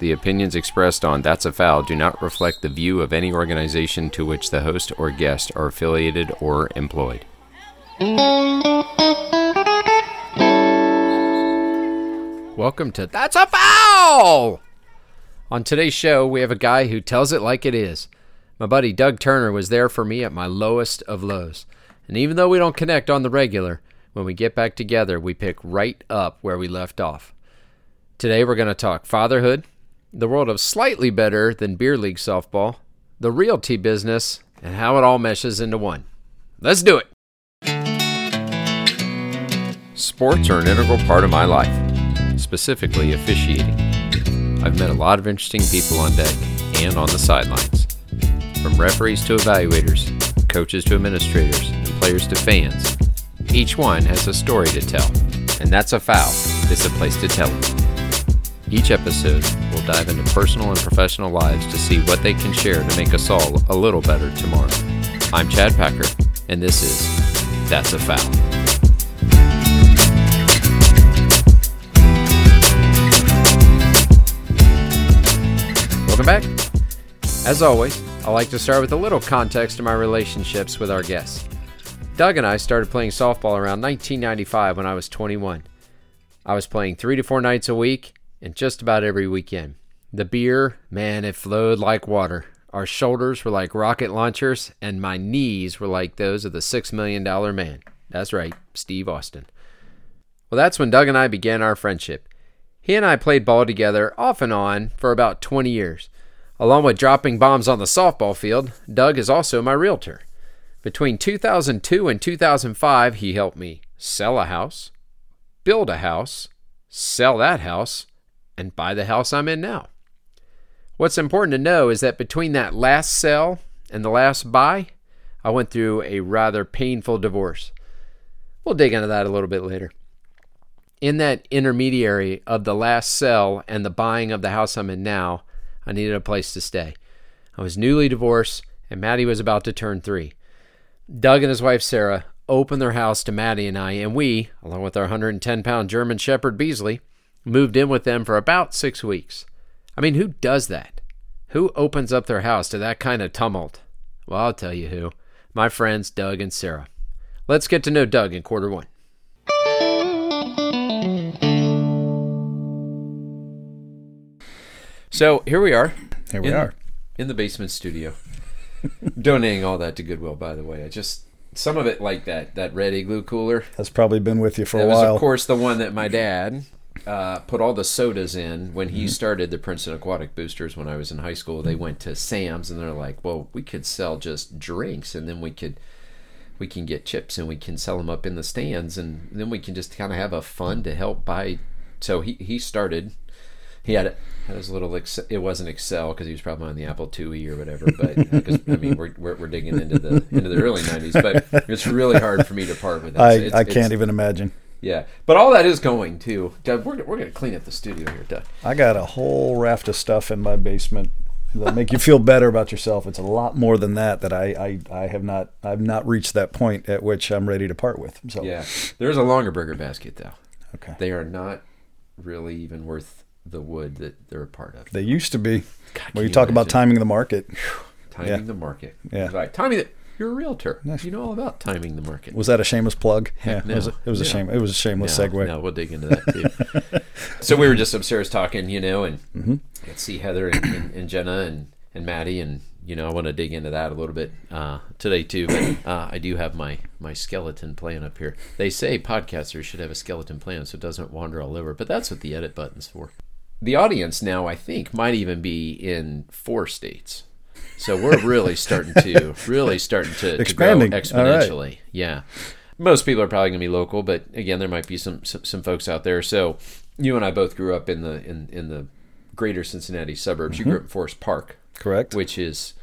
The opinions expressed on That's a Foul do not reflect the view of any organization to which the host or guest are affiliated or employed. Welcome to That's a Foul! On today's show, we have a guy who tells it like it is. My buddy Doug Turner was there for me at my lowest of lows. And even though we don't connect on the regular, when we get back together, we pick right up where we left off. Today, we're going to talk fatherhood, the world of slightly better than beer league softball, the realty business, and how it all meshes into one. Let's do it! Sports are an integral part of my life, specifically officiating. I've met a lot of interesting people on deck and on the sidelines. From referees to evaluators, coaches to administrators, and players to fans, each one has a story to tell, and that's a foul. It's a place to tell it. Each episode, we'll dive into personal and professional lives to see what they can share to make us all a little better tomorrow. I'm Chad Packer, and this is That's a Foul. Welcome back. As always, I like to start with a little context to my relationships with our guests. Doug and I started playing softball around 1995 when I was 21. I was playing three to four nights a week and just about every weekend. The beer, man, it flowed like water. Our shoulders were like rocket launchers, and my knees were like those of the Six Million Dollar Man. That's right, Steve Austin. Well, that's when Doug and I began our friendship. He and I played ball together off and on for about 20 years. Along with dropping bombs on the softball field, Doug is also my realtor. Between 2002 and 2005, he helped me sell a house, build a house, sell that house, and buy the house I'm in now. What's important to know is that between that last sell and the last buy, I went through a rather painful divorce. We'll dig into that a little bit later. In that intermediary of the last sell and the buying of the house I'm in now, I needed a place to stay. I was newly divorced, and Maddie was about to turn three. Doug and his wife Sarah opened their house to Maddie and I, and we, along with our 110 pound German Shepherd Beasley, moved in with them for about six weeks. I mean, who does that? Who opens up their house to that kind of tumult? Well, I'll tell you who. My friends Doug and Sarah. Let's get to know Doug in quarter one. So here we are. Here we in, are. in the basement studio. Donating all that to Goodwill, by the way. I just some of it like that that red igloo cooler. That's probably been with you for That a was while. of course the one that my dad uh, put all the sodas in when he mm-hmm. started the Princeton Aquatic Boosters when I was in high school. They mm-hmm. went to Sam's and they're like, "Well, we could sell just drinks, and then we could." We can get chips and we can sell them up in the stands, and then we can just kind of have a fund to help buy. So he, he started he had had his little Ex- it wasn't Excel because he was probably on the Apple IIe or whatever. But uh, because I mean we're, we're, we're digging into the into the early '90s, but it's really hard for me to part with it. I, It's- I can't even imagine. Yeah, but all that is going too. Doug, we're we're gonna clean up the studio here, Doug. I got a whole raft of stuff in my basement that make you feel better about yourself. It's a lot more than that that I, I, I have not I've not reached that point at which I'm ready to part with. So Yeah, there's a Longaberger basket though. okay. They are not really even worth the wood that they're a part of. They used to be. can When you you talk about timing the market, Timing yeah. the market. Yeah. Right. Timing the. You're a realtor. You know all about timing the market. was that a shameless plug? Heck yeah, it was a, no. it was a shame. It was a shameless no, segue. No, we'll dig into that too. so we were just upstairs talking, you know, and Mm-hmm. to see Heather and, and, and Jenna and, and Maddie, and you know, I want to dig into that a little bit uh, today too. But uh, I do have my my skeleton plan up here. They say podcasters should have a skeleton plan so it doesn't wander all over, but that's what the edit button's for. The audience now, I think, might even be in four states. So we're really starting to really starting to, to grow Expanding. All right. exponentially. Yeah. Most people are probably going to be local, but again, there might be some, some some folks out there. So you and I both grew up in the in in the greater Cincinnati suburbs. You mm-hmm. grew up in Forest Park, Correct. which is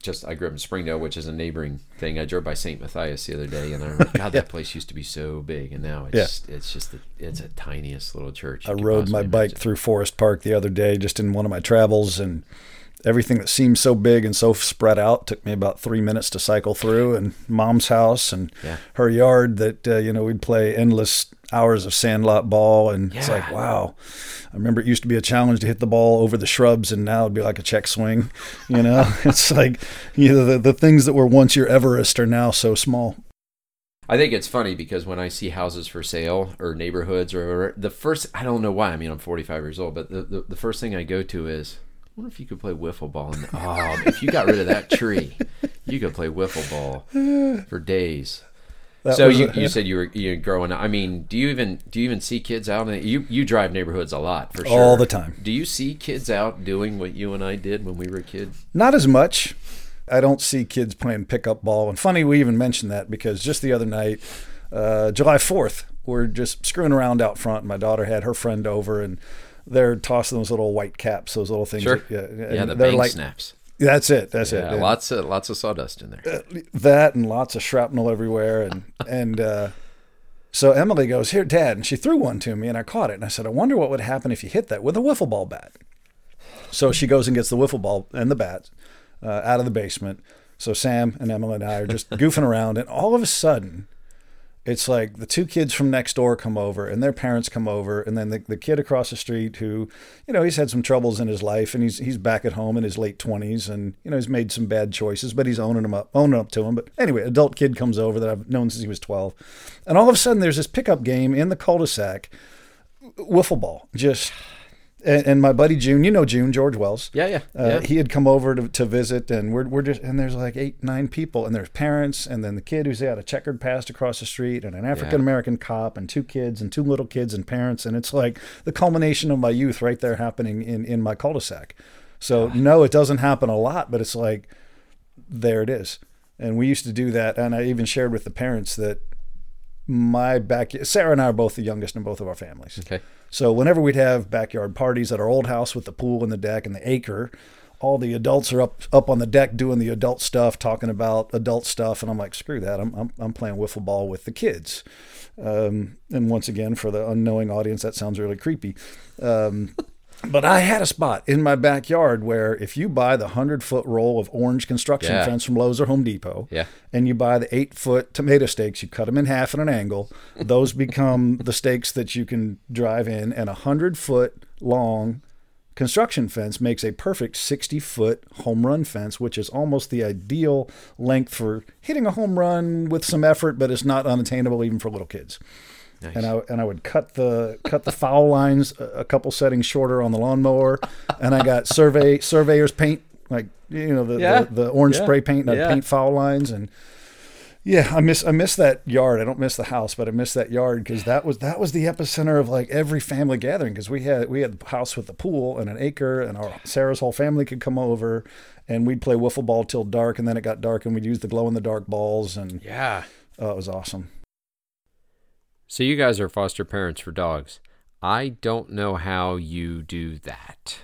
just I grew up in Springdale, which is a neighboring thing. I drove by St. Matthias the other day, and I remember, God, that place used to be so big, and now it's Yeah. just, it's just the, it's a tiniest little church. I rode my bike imagine. through Forest Park the other day, just in one of my travels, and everything that seemed so big and so spread out took me about three minutes to cycle through. And mom's house and Yeah. her yard that uh, you know we'd play endless hours of sandlot ball, and it's like wow. I remember it used to be a challenge to hit the ball over the shrubs, and now it'd be like a check swing. You know, it's like you know the the things that were once your Everest are now so small. I think it's funny because when I see houses for sale or neighborhoods or whatever, the first I don't know why. I mean, I'm 45 years old, but the, the, the first thing I go to is, wonder if you could play wiffle ball. In the, oh, if you got rid of that tree, you could play wiffle ball for days. That so you, you said you were you were growing up. I mean, do you even do you even see kids out? In the, you you drive neighborhoods a lot for sure. All the time. Do you see kids out doing what you and I did when we were kids? Not as much. I don't see kids playing pickup ball. And funny we even mentioned that because just the other night, uh, July 4th, we're just screwing around out front. My daughter had her friend over and they're tossing those little white caps, those little things. Sure. that- yeah, Yeah, the they're bang like, snaps. That's it. That's Yeah, it. And lots of lots of sawdust in there. that and lots of shrapnel everywhere. And, and, uh, so Emily goes, Here, Dad. And she threw one to me and I caught it. And I said, I wonder what would happen if you hit that with a wiffle ball bat. So she goes and gets the wiffle ball and the bat uh, out of the basement. So Sam and Emily and I are just goofing around. And all of a sudden, it's like the two kids from next door come over and their parents come over. And then the, the kid across the street who, you know, he's had some troubles in his life and he's, he's back at home in his late 20s and, you know, he's made some bad choices, but he's owning them up, owning up to him But anyway, adult kid comes over that I've known since he was 12. And all of a sudden, there's this pickup game in the cul-de-sac, wiffle ball, just. And, and my buddy June, you know June George Wells. Yeah, yeah, Uh, yeah. He had come over to, to visit, and we're, we're just and there's like eight nine people, and there's parents, and then the kid who's got a checkered past across the street, and an African American cop, and two kids, and two little kids, and parents, and it's like the culmination of my youth right there happening in in my cul-de-sac. So no, it doesn't happen a lot, but it's like there it is, and we used to do that, and I even shared with the parents that my back Sarah and I are both the youngest in both of our families. Okay. So whenever we'd have backyard parties at our old house with the pool and the deck and the acre, all the adults are up up on the deck doing the adult stuff, talking about adult stuff, and I'm like, screw that. I'm I'm, I'm playing wiffle ball with the kids. Um, and once again, for the unknowing audience, that sounds really creepy. Um, but I had a spot in my backyard where if you buy the hundred foot roll of orange construction Yeah. fence from Lowe's or Home Depot, Yeah. and you buy the eight foot tomato stakes, you cut them in half at an angle. Those become the stakes that you can drive in, and a hundred foot long construction fence makes a perfect 60 foot home run fence, which is almost the ideal length for hitting a home run with some effort, but it's not unattainable even for little kids. Nice. And I and I would cut the cut the foul lines a, couple settings shorter on the lawnmower, and I got survey surveyor's paint like you know the Yeah. the, the orange Yeah. spray paint and I'd paint foul lines and yeah, I miss I miss that yard. I don't miss the house, but I miss that yard because that was that was the epicenter of like every family gathering because we had we had the house with the pool and an acre and our Sarah's whole family could come over and we'd play wiffle ball till dark and then it got dark and we'd use the glow in the dark balls and Yeah. oh, it was awesome. So you guys are foster parents for dogs. I don't know how you do that.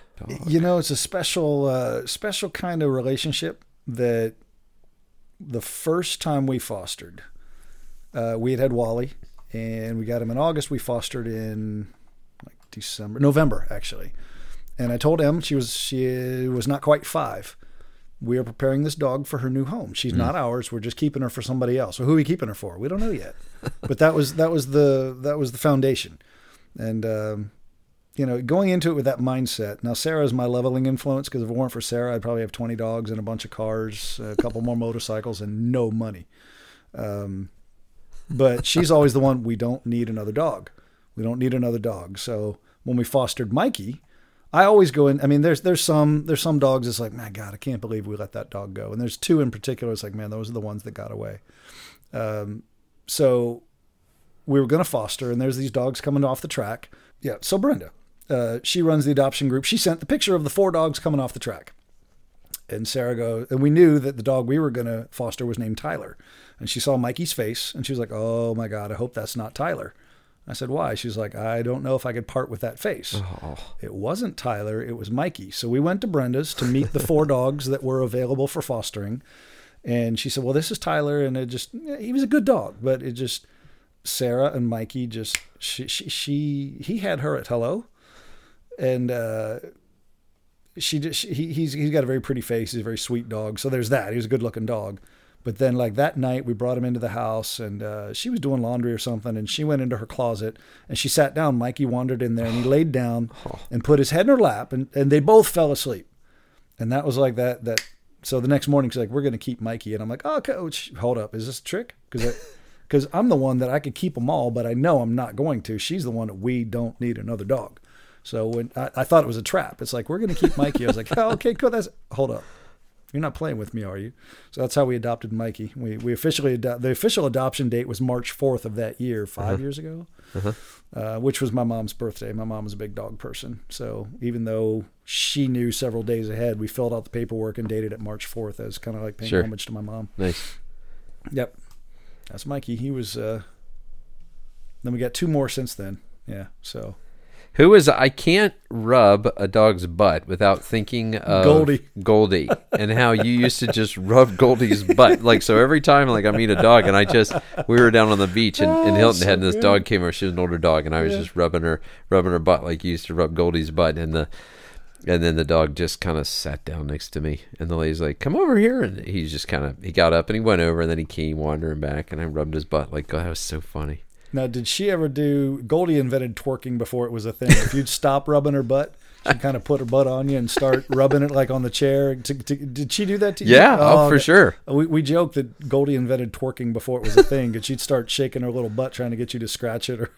You know, it's a special uh, special kind of relationship that the first time we fostered, uh, we had had Wally, and we got him in August. We fostered in like December, November actually. And I told Em she was she was not quite five. We are preparing this dog for her new home. She's not ours. We're just keeping her for somebody else. So who are we keeping her for? We don't know yet. But that was that was the that was the foundation. And um, you know, going into it with that mindset. Now, Sarah is my leveling influence because if it weren't for Sarah, I'd probably have 20 dogs and a bunch of cars, a couple more motorcycles, and no money. Um, but she's always the one, we don't need another dog. We don't need another dog. So when we fostered Mikey, I always go in. I mean, there's there's some there's some dogs. It's like, my God, I can't believe we let that dog go. And there's two in particular. It's like, man, those are the ones that got away. Um, so we were going to foster, and there's these dogs coming off the track. Yeah. So Brenda, uh, she runs the adoption group. She sent the picture of the four dogs coming off the track. And Sarah goes, and we knew that the dog we were going to foster was named Tyler. And she saw Mikey's face, and she was like, "Oh my God, I hope that's not Tyler." I said, "Why?" She's like, "I don't know if I could part with that face." Oh. It wasn't Tyler, it was Mikey. So we went to Brenda's to meet the four dogs that were available for fostering. And she said, Well, this is Tyler. And it just, he was a good dog, but it just, Sarah and Mikey just, she, she, she he had her at hello. And, uh, she just, he, he's, he's got a very pretty face. He's a very sweet dog. So there's that. He was a good looking dog. But then, like that night, we brought him into the house, and uh, she was doing laundry or something, and she went into her closet and she sat down. Mikey wandered in there, and he laid down and put his head in her lap, and, and they both fell asleep. And that was like that. That so the next morning, she's like, "We're going to keep Mikey," and I'm like, "Oh, coach, hold up, is this a trick?" Because because I'm the one that I could keep them all, but I know I'm not going to. She's the one that we don't need another dog. So when I, I thought it was a trap, it's like we're going to keep Mikey. I was like, oh, okay, cool. That's hold up. You're not playing with me, are you? So that's how we adopted Mikey. We we officially ado- the official adoption date was March 4th of that year, 5 years ago, uh, which was my mom's birthday. My mom was a big dog person, so even though she knew several days ahead, we filled out the paperwork and dated it March 4th as kind of like paying Sure. homage to my mom. Nice. Yep, that's Mikey. He was. Uh, then we got two more since then. Yeah, so Who is I can't rub a dog's butt without thinking of Goldie. Goldie and how you used to just rub Goldie's butt. Like so every time like I meet a dog and I just we were down on the beach in, in Oh, Hilton Head and this dog came over, she was an older dog and I was just rubbing her rubbing her butt like you used to rub Goldie's butt and the and then the dog just kind of sat down next to me and the lady's like, Come over here and he's just kinda he got up and he went over and then he came wandering back and I rubbed his butt like God, that was so funny. Now, did she ever do? Goldie invented twerking before it was a thing. If you'd stop rubbing her butt, she'd kind of put her butt on you and start rubbing it like on the chair. To, to, did she do that to you? Yeah, oh, oh for that- sure. We, we joked that Goldie invented twerking before it was a thing, because she'd start shaking her little butt trying to get you to scratch it. Or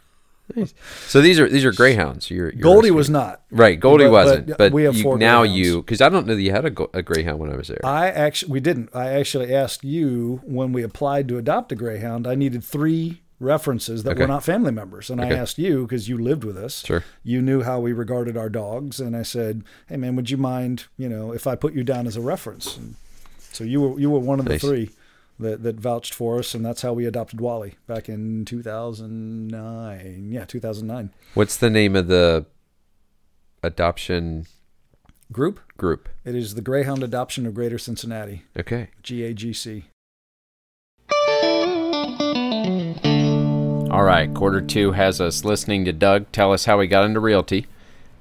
So these are these are greyhounds. You're, you're Goldie was not. Right, Goldie But- wasn't, but but, we have you, four now you because I don't know that you had a, a greyhound when I was there. I actually we didn't. I actually asked you when we applied to adopt a greyhound. I needed three references that were not family members, and I asked you because you lived with us. Sure. You knew how we regarded our dogs, and I said, "Hey, man, would you mind, you know, if I put you down as a reference?" And so you were you were one of the Nice. three that that vouched for us, and that's how we adopted Wally back in 2009. Yeah, 2009. What's the name of the adoption Group. group? It is the Greyhound Adoption of Greater Cincinnati, Okay. GAGC. All right, quarter two has us listening to Doug tell us how he got into realty,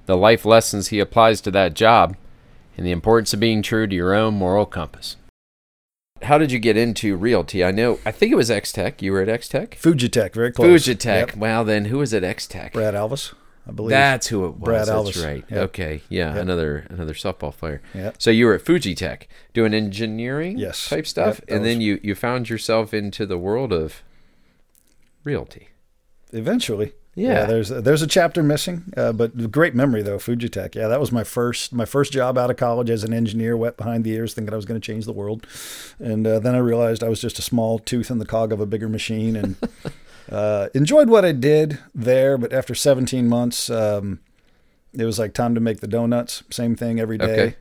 the life lessons he applies to that job, and the importance of being true to your own moral compass. How did you get into realty? I know, I think it was X Tech. You were at X Tech? Fujitec, very close. Fujitec. Yep. Well, then who was at X Tech? Brad Alvis, I believe. That's who it was. Brad That's Alvis. right. Yep. Okay. Yeah. Yep. Another another softball player. Yep. So you were at Fujitec doing engineering Yes. type stuff, and then you you found yourself into the world of realty. Eventually. Yeah. there's there's a chapter missing, uh, but great memory though. Fujitec, yeah, that was my first my first job out of college as an engineer, wet behind the ears, thinking I was going to change the world, and uh, then I realized I was just a small tooth in the cog of a bigger machine, and uh, enjoyed what I did there. But after 17 months, um, it was like time to make the donuts. Same thing every day.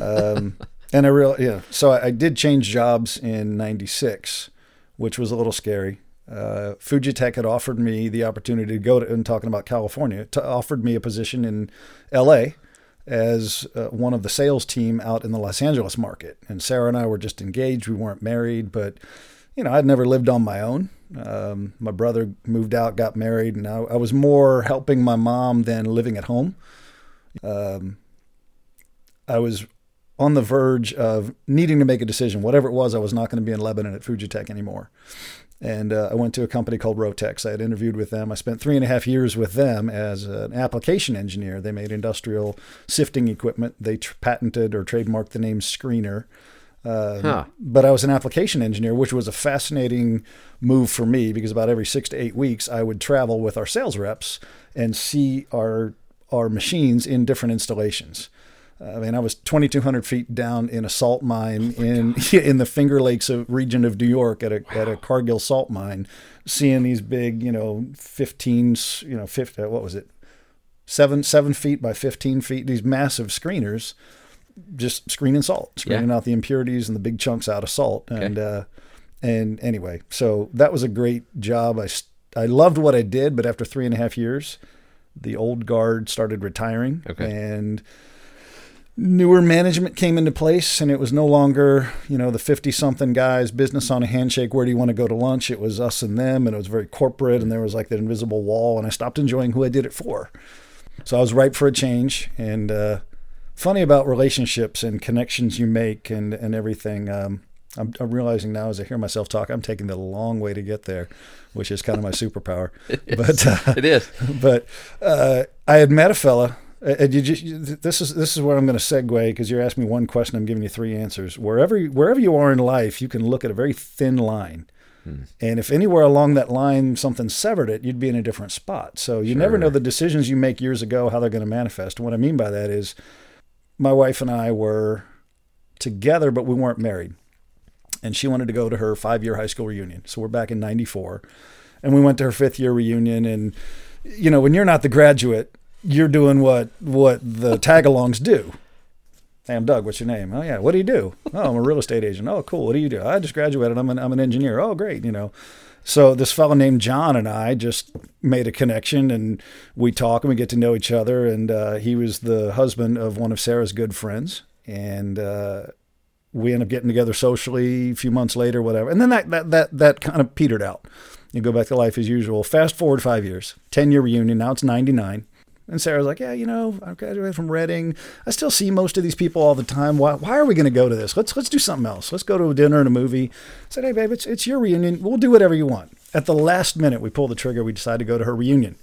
um, and I real yeah. So I, I did change jobs in '96, which was a little scary. Uh, Fujitec had offered me the opportunity to go to, and talking about California, to, offered me a position in L.A. as uh, one of the sales team out in the Los Angeles market. And Sarah and I were just engaged. We weren't married, but you know, I'd never lived on my own. Um, my brother moved out, got married, and I, I was more helping my mom than living at home. Um, I was on the verge of needing to make a decision. Whatever it was, I was not going to be in Lebanon at Fujitec anymore. And uh, I went to a company called Rotex. I had interviewed with them. I spent three and a half years with them as an application engineer. They made industrial sifting equipment. They tr- patented or trademarked the name Screener. Um, Huh. But I was an application engineer, which was a fascinating move for me because about every six to eight weeks, I would travel with our sales reps and see our our machines in different installations. I mean, I was 2,200 feet down in a salt mine in in the Finger Lakes of, region of New York at a at a Cargill salt mine, seeing these big, you know, 15, you know, 50, what was it, seven seven feet by 15 feet, these massive screeners, just screening salt, screening out the impurities and the big chunks out of salt, and uh, and anyway, so that was a great job. I I loved what I did, but after three and a half years, the old guard started retiring, Okay. and newer management came into place and it was no longer you know the 50 something guys business on a handshake where do you want to go to lunch it was us and them and it was very corporate and there was like that invisible wall and i stopped enjoying who i did it for so i was ripe for a change and uh, funny about relationships and connections you make and, and everything um, I'm, I'm realizing now as I hear myself talk, I'm taking the long way to get there, which is kind of my superpower. but uh, It is. but uh, I had met a fella. Uh, uh, and you just, this is this is where I'm going to segue because you're asking me one question, I'm giving you three answers. Wherever wherever you are in life, you can look at a very thin line, hmm. and if anywhere along that line something severed it, you'd be in a different spot. So you never know the decisions you make years ago how they're going to manifest. And what I mean by that is, my wife and I were together, but we weren't married, and she wanted to go to her five year high school reunion. So we're back in '94, and we went to her fifth year reunion, and you know when you're not the graduate you're doing what what the tag-alongs do. Hey, I'm Doug. What's your name? Oh yeah. What do you do? Oh, I'm a real estate agent. Oh, cool. What do you do? I just graduated. I'm an I'm an engineer. Oh, great. You know. So this fellow named John and I just made a connection, and we talk and we get to know each other. And uh, he was the husband of one of Sarah's good friends, and uh, we end up getting together socially a few months later, whatever. And then that that that that kind of petered out. You go back to life as usual. Fast forward five years, ten year reunion. Now it's ninety nine. And Sarah's like, yeah, you know, I graduated from Reading. I still see most of these people all the time. Why, why are we going to go to this? Let's let's do something else. Let's go to a dinner and a movie. I said, hey, babe, it's it's your reunion. We'll do whatever you want. At the last minute, we pull the trigger. We decide to go to her reunion.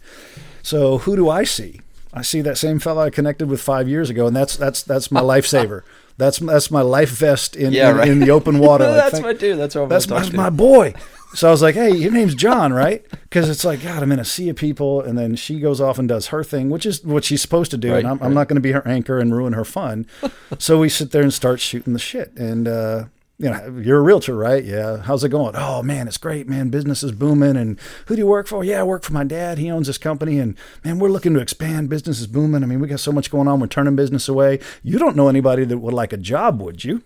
So who do I see? I see that same fellow I connected with five years ago, and that's that's that's my lifesaver. That's that's my life vest in Yeah, in, right. in the open water. Like, that's thank- my dude. That's what I'm that's my, my boy. So I was like, hey, your name's John, right? Because it's like, God, I'm in a sea of people. And then she goes off and does her thing, which is what she's supposed to do. Right, and I'm, right. I'm not going to be her anchor and ruin her fun. so we sit there and start shooting the shit. And, uh, you know, you're a realtor, right? Yeah. How's it going? Oh, man, it's great, man. Business is booming. And who do you work for? Yeah, I work for my dad. He owns this company. And, man, we're looking to expand. Business is booming. I mean, we got so much going on. We're turning business away. You don't know anybody that would like a job, would you?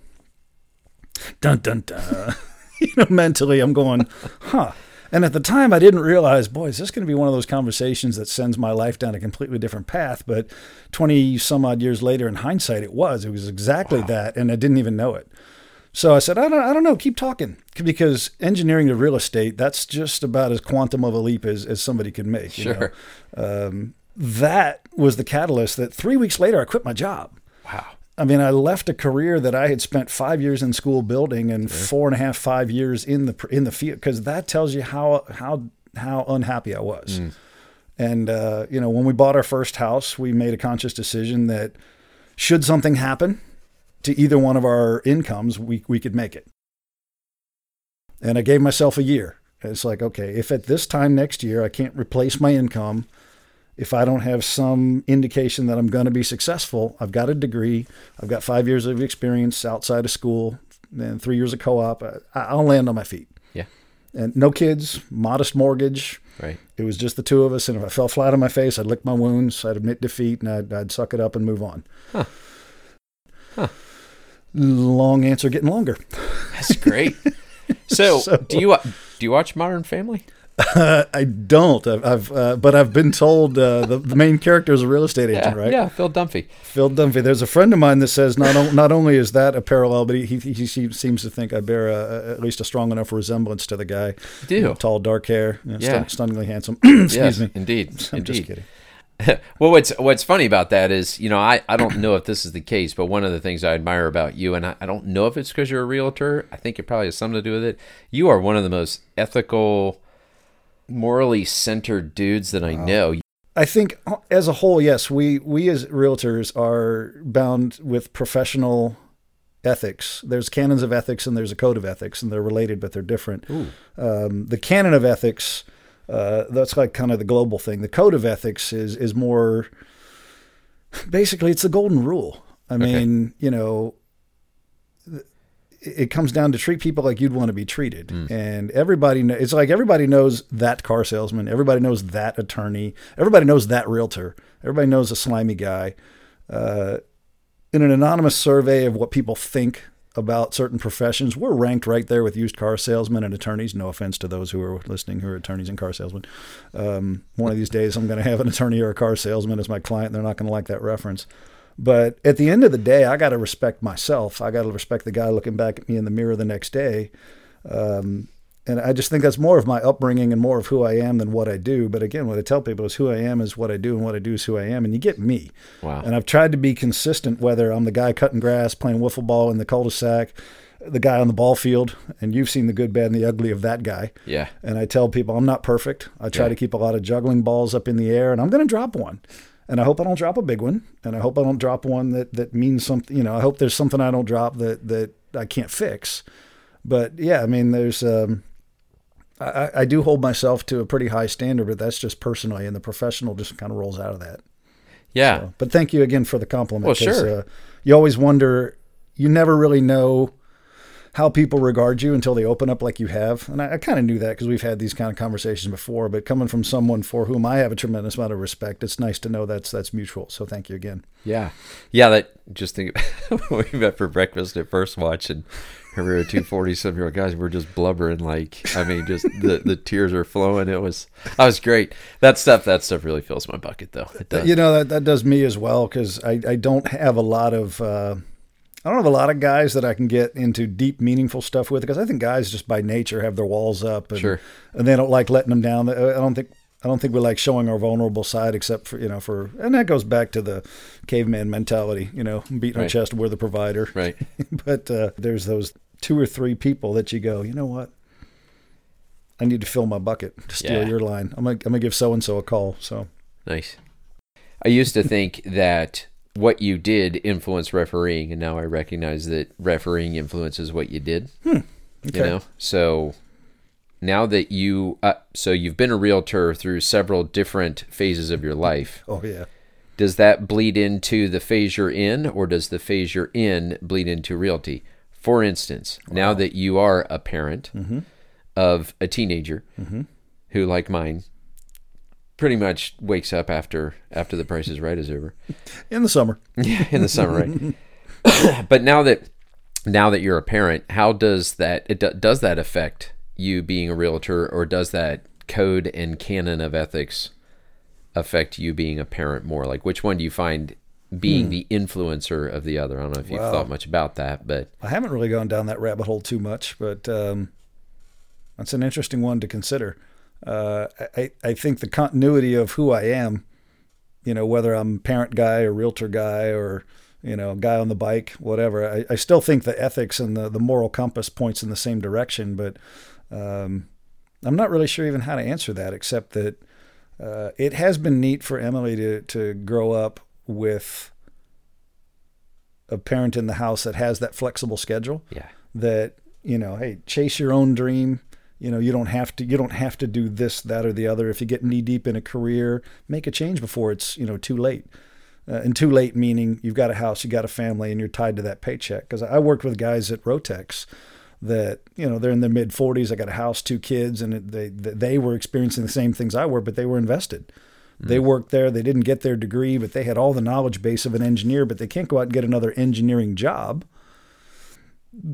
dun dun dun. you know, mentally, I'm going, huh. And at the time, I didn't realize, boy, is this going to be one of those conversations that sends my life down a completely different path? But 20 some odd years later, in hindsight, it was. It was exactly that, and I didn't even know it. So I said, I don't, I don't know, keep talking. Because engineering to real estate, that's just about as quantum of a leap as, as somebody could make. you know. Sure. Um, that was the catalyst that three weeks later, I quit my job. Wow. I mean, I left a career that I had spent five years in school building and four and a half, five years in the in the field because that tells you how how how unhappy I was. And uh, you know, when we bought our first house, we made a conscious decision that should something happen to either one of our incomes, we we could make it. And I gave myself a year. It's like, okay, if at this time next year I can't replace my income, if I don't have some indication that I'm going to be successful, I've got a degree, I've got five years of experience outside of school, and three years of co-op. I, I'll land on my feet. Yeah. And no kids, modest mortgage. Right. It was just the two of us, and if I fell flat on my face, I'd lick my wounds, I'd admit defeat, and I'd, I'd suck it up and move on. Huh. Huh. Long answer, getting longer. That's great. So, So- do you do you watch Modern Family? I don't. I've, I've uh, but I've been told uh, the, the main character is a real estate agent, Yeah, right? yeah, Phil Dunphy. Phil Dunphy. There's a friend of mine that says not o- not only is that a parallel, but he, he, he seems to think I bear a, a- at least a strong enough resemblance to the guy. You do. You know, tall, dark hair, you know, Yeah. stun- stunningly handsome. Excuse yes, me. indeed, I'm indeed. just kidding. well, what's what's funny about that is, you know, I, I don't know if this is the case, but one of the things I admire about you, and I, I don't know if it's because you're a realtor. I think it probably has something to do with it. You are one of the most ethical, morally centered dudes that I know. I think as a whole, yes, we we as realtors are bound with professional ethics. There's canons of ethics and there's a code of ethics, and they're related, but they're different. Um, the canon of ethics, uh, that's like kind of the global thing. The code of ethics is is more basically it's the golden rule. I mean, you know, it comes down to treat people like you'd want to be treated. And everybody, it's like everybody knows that car salesman. Everybody knows that attorney. Everybody knows that realtor. Everybody knows a slimy guy. Uh, in an anonymous survey of what people think about certain professions, we're ranked right there with used car salesmen and attorneys. No offense to those who are listening who are attorneys and car salesmen. Um, one of these days, I'm going to have an attorney or a car salesman as my client. And they're not going to like that reference. But at the end of the day, I got to respect myself. I got to respect the guy looking back at me in the mirror the next day. Um, and I just think that's more of my upbringing and more of who I am than what I do. But again, what I tell people is who I am is what I do, and what I do is who I am. And you get me. Wow. And I've tried to be consistent, whether I'm the guy cutting grass, playing wiffle ball in the cul-de-sac, the guy on the ball field, and you've seen the good, bad, and the ugly of that guy. Yeah. And I tell people I'm not perfect. I try Yeah. to keep a lot of juggling balls up in the air, and I'm going to drop one. And I hope I don't drop a big one, and I hope I don't drop one that, that means something. You know, I hope there's something I don't drop that that I can't fix. But yeah, I mean, there's um, I, I do hold myself to a pretty high standard, but that's just personally, and the professional just kind of rolls out of that. Yeah. So, but thank you again for the compliment. Well, sure. Uh, you always wonder, you never really know how people regard you until they open up like you have. And I, I kind of knew that because we've had these kind of conversations before. But coming from someone for whom I have a tremendous amount of respect, it's nice to know that's that's mutual. So thank you again. Yeah. Yeah, that just think we met for breakfast at first watch and we were two forty some year old guys, we were just blubbering like I mean just the, the tears were flowing. It was that was great. That stuff that stuff really fills my bucket though. It does. You know that that does me as well because I, I don't have a lot of uh, I don't have a lot of guys that I can get into deep meaningful stuff with because I think guys just by nature have their walls up and Sure. and they don't like letting them down. I don't think I don't think we like showing our vulnerable side except for you know for and that goes back to the caveman mentality you know beating our chest we're the provider Right. but uh, there's those two or three people that you go you know what I need to fill my bucket to steal Yeah. your line I'm gonna I'm gonna give so and so a call so. Nice. I used to think that what you did influenced refereeing, and now I recognize that refereeing influences what you did. Hmm, you Okay. know, so now that you, uh, so you've been a realtor through several different phases of your life. Oh yeah. Does that bleed into the phase you're in, or does the phase you're in bleed into realty? For instance, now that you are a parent mm-hmm. of a teenager mm-hmm. who, like mine, pretty much wakes up after after the Price is Right is over In the summer. Yeah, in the summer, right? but now that now that you're a parent, how does that it do, does that affect you being a realtor, or does that code and canon of ethics affect you being a parent more? Like, which one do you find being the influencer of the other? I don't know if you've Wow. thought much about that, but I haven't really gone down that rabbit hole too much, but um, that's an interesting one to consider. Uh, I, I think the continuity of who I am, you know, whether I'm parent guy or realtor guy or, you know, guy on the bike, whatever, I, I still think the ethics and the, the moral compass points in the same direction, but um, I'm not really sure even how to answer that, except that uh, it has been neat for Emily to, to grow up with a parent in the house that has that flexible schedule yeah, that you know hey chase your own dream you know you don't have to you don't have to do this that or the other. If you get knee deep in a career make a change before it's you know too late. Uh, and too late meaning you've got a house you got a family and you're tied to that paycheck. Because i worked with guys at rotex that you know they're in their mid 40s i got a house two kids and it, they they were experiencing the same things i were but they were invested. They worked there they didn't get their degree but they had all the knowledge base of an engineer but they can't go out and get another engineering job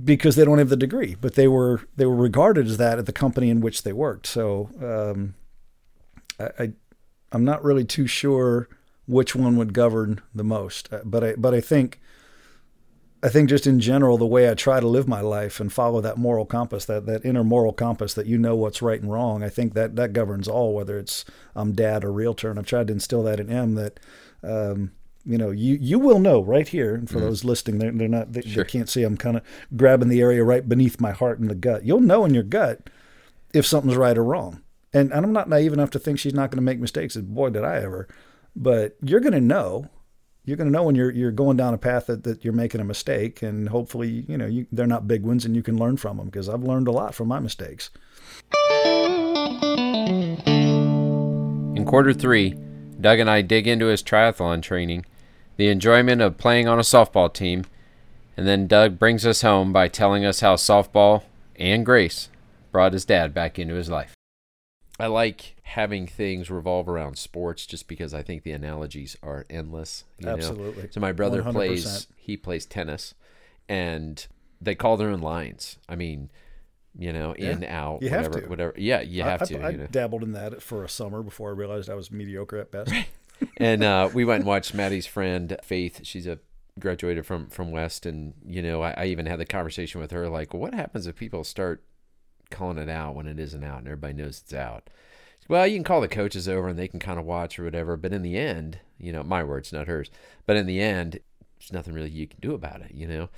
because they don't have the degree, but they were they were regarded as that at the company in which they worked. So um, I, I I'm not really too sure which one would govern the most, Uh, but I but I think I think just in general the way I try to live my life and follow that moral compass, that that inner moral compass that you know what's right and wrong. I think that that governs all, whether it's I'm dad or realtor, and I've tried to instill that in him that. Um, you know, you you will know right here. And for mm-hmm. those listening, they're, they're not they, Sure. they can't see. I'm kind of grabbing the area right beneath my heart and the gut. You'll know in your gut if something's right or wrong. And, and I'm not naive enough to think she's not going to make mistakes. And boy, did I ever! But you're going to know. You're going to know when you're you're going down a path that, that you're making a mistake, and hopefully, you know, you, they're not big ones, and you can learn from them. Because I've learned a lot from my mistakes. In quarter three, Doug and I dig into his triathlon training, the enjoyment of playing on a softball team, and then Doug brings us home by telling us how softball and Grace brought his dad back into his life. I like having things revolve around sports just because I think the analogies are endless. you know? Absolutely. So my brother 100%. plays he plays tennis and they call their own lines. I mean, you know, in out, You have whatever to. whatever. Yeah, you have I, to. I, I you know? dabbled in that for a summer before I realized I was mediocre at best. And uh, we went and watched Maddie's friend Faith. She's a graduated from from West, and you know, I, I even had the conversation with her like, what happens if people start calling it out when it isn't out, and everybody knows it's out? Well, you can call the coaches over, and they can kind of watch or whatever. But in the end, you know, my words, not hers. But in the end, there's nothing really you can do about it. You know.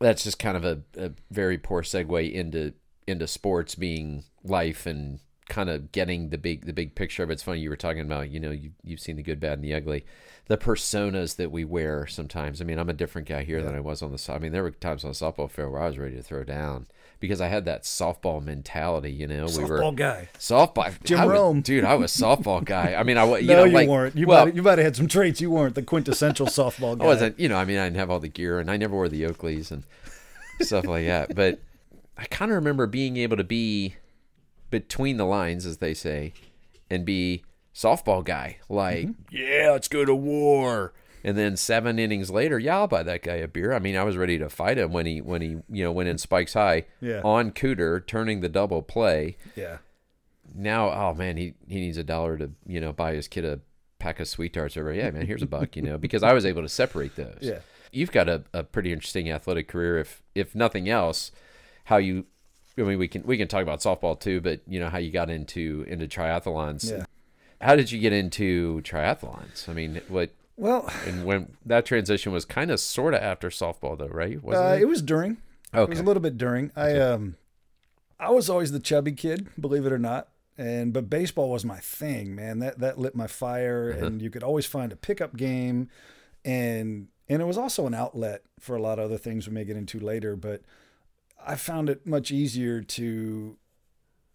that's just kind of a, a very poor segue into into sports being life and kind of getting the big the big picture of it. It's funny you were talking about, you know, you you've seen the good, bad, and the ugly. The personas that we wear sometimes. I mean, I'm a different guy here than I was on the. I mean, there were times on the softball field where I was ready to throw down because I had that softball mentality. You know, we were Softball guy. softball. Jim I was- Rome. dude. I was softball guy. I mean, I wa- you no, know you like weren't. You well, might you might have had some traits. You weren't the quintessential softball guy. I wasn't, you know, I mean, I didn't have all the gear and I never wore the Oakleys and stuff like that. But I kind of remember being able to be between the lines, as they say, and be softball guy. Like, mm-hmm. yeah, let's go to war. And then seven innings later, yeah, I'll buy that guy a beer. I mean, I was ready to fight him when he when he you know went in spikes high Yeah. on Cooter, turning the double play. Yeah. Now, oh man, he he needs a dollar to you know buy his kid a pack of sweet tarts. Over, yeah, man, here's a buck. You know, because I was able to separate those. Yeah. you've got a, a pretty interesting athletic career. If if nothing else, how you. I mean, we can we can talk about softball too, but you know how you got into into triathlons. Yeah. How did you get into triathlons? I mean, what Well, and when that transition was kind of sort of after softball, though, right? Wasn't uh, it? it was during. Okay. It was a little bit during. I um, I was always the chubby kid, believe it or not. And but baseball was my thing, man. That that lit my fire, and you could always find a pickup game, and and it was also an outlet for a lot of other things we may get into later. But I found it much easier to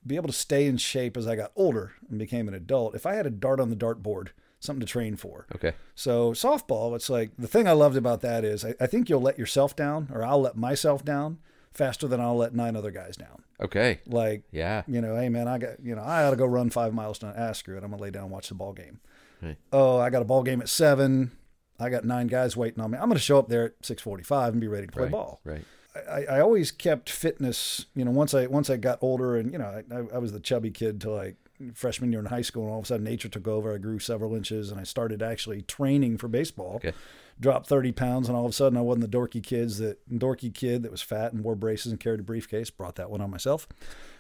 be able to stay in shape as I got older and became an adult. If I had a dart on the dartboard, something to train for. okay. So softball, it's like the thing I loved about that is I, I think you'll let yourself down, or I'll let myself down faster than I'll let nine other guys down. Okay. Like, Yeah. you know, hey man, I got you know I ought to go run five miles to ah, screw it. I'm gonna lay down and watch the ball game. Right. Oh, I got a ball game at seven. I got nine guys waiting on me. I'm gonna show up there at six forty-five and be ready to play Right. ball. Right. I, I always kept fitness. You know, once I once I got older, and you know, I, I, was the chubby kid till like freshman year in high school, and all of a sudden nature took over. I grew several inches, and I started actually training for baseball. Okay. Dropped thirty pounds, and all of a sudden I wasn't the dorky kids that dorky kid that was fat and wore braces and carried a briefcase. Brought that one on myself.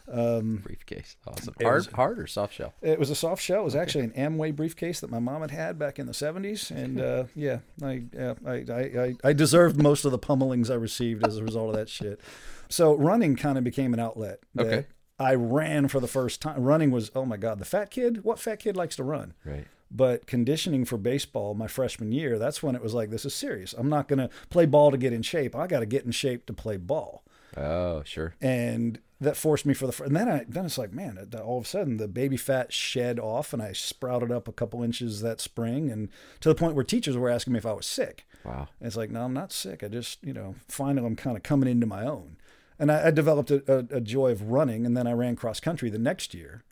Um, Briefcase. Awesome. Hard, was- hard or soft shell? it was a soft shell. It was actually an Amway briefcase that my mom had had back in the seventies, and uh, yeah, I, yeah, I, I, I, deserved most of the pummelings I received as a result of that shit. So running kind of became an outlet. Okay. I ran for the first time. Running was oh my god, the fat kid. What fat kid likes to run? Right. But conditioning for baseball my freshman year, that's when it was like this is serious. I'm not going to play ball to get in shape. I got to get in shape to play ball Oh, sure. and that forced me for the and then I then it's like man it- all of a sudden the baby fat shed off and I sprouted up a couple inches that spring and to the point where teachers were asking me if I was sick. Wow. and it's like no I'm not sick. I just you know finally I'm kind of coming into my own. And I, I developed a, a, a joy of running and then I ran cross country the next year.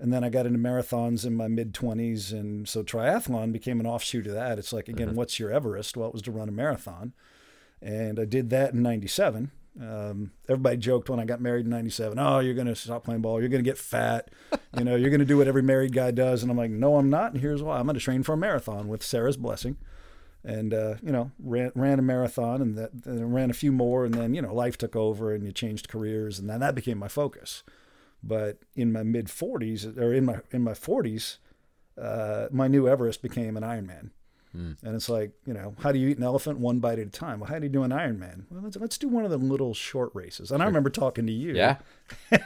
And then I got into marathons in my mid 20s and so triathlon became an offshoot of that. It's like again mm-hmm. what's your Everest? Well it was to run a marathon? And I did that in 97. Um, everybody joked when I got married in 97, oh, you're going to stop playing ball. You're going to get fat. You know, you're going to do what every married guy does. And I'm like, no, I'm not. And here's why I'm going to train for a marathon with Sarah's blessing. And, uh, you know, ran, ran a marathon and that and ran a few more. And then, you know, life took over and you changed careers. And then that became my focus. But in my mid 40s or in my, in my 40s, uh, my new Everest became an Ironman. Hmm. And it's like, you know, how do you eat an elephant one bite at a time? Well, how do you do an Ironman? Well, let's, let's do one of the little short races. And I remember talking to you. Yeah.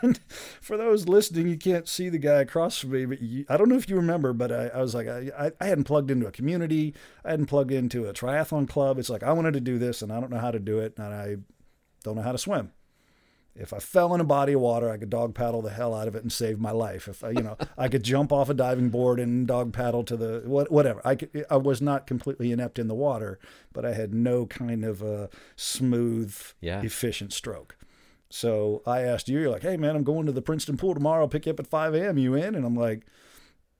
And for those listening, you can't see the guy across from me, but you, I don't know if you remember, but I, I was like, I, I- I hadn't plugged into a community. I hadn't plugged into a triathlon club. It's like, I wanted to do this and I don't know how to do it. And I don't know how to swim. If I fell in a body of water, I could dog paddle the hell out of it and save my life. If I, you know, I could jump off a diving board and dog paddle to the what, whatever. I could, I was not completely inept in the water, but I had no kind of a smooth, Yeah. efficient stroke. So I asked you, you're like, hey man, I'm going to the Princeton pool tomorrow. I'll pick you up at 5 a.m. You in? And I'm like,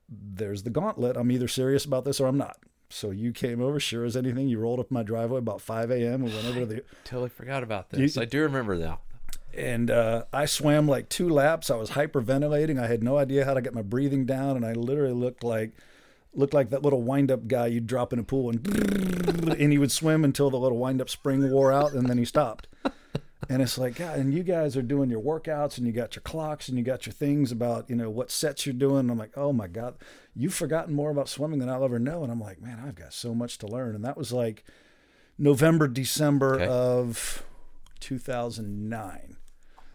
there's the gauntlet. I'm either serious about this or I'm not. So you came over, sure as anything. You rolled up my driveway about 5 a.m. and went over to the Totally forgot about this. I do remember now. And uh, I swam like two laps. I was hyperventilating. I had no idea how to get my breathing down, and I literally looked like looked like that little wind up guy you'd drop in a pool and and he would swim until the little wind up spring wore out, and then he stopped. And it's like, God, and you guys are doing your workouts, and you got your clocks, and you got your things about, you know, what sets you're doing. And I'm like, oh my God, you've forgotten more about swimming than I'll ever know. And I'm like, man, I've got so much to learn. And that was like November, December Okay. of 2009.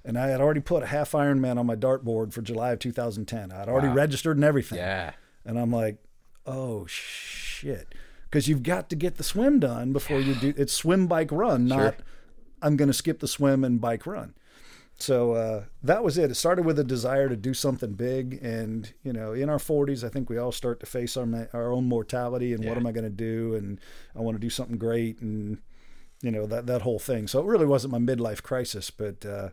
And I had already put a half Ironman on my dartboard for July of 2010. I'd already Wow. registered and everything. Yeah. And I'm like, oh shit. Because you've got to get the swim done before you do. It's swim, bike, run, not I'm going to skip the swim and bike, run. So uh, that was it. It started with a desire to do something big, and you know, in our 40s, I think we all start to face our our own mortality and what am I going to do, and I want to do something great, and you know that that whole thing. So it really wasn't my midlife crisis, but uh,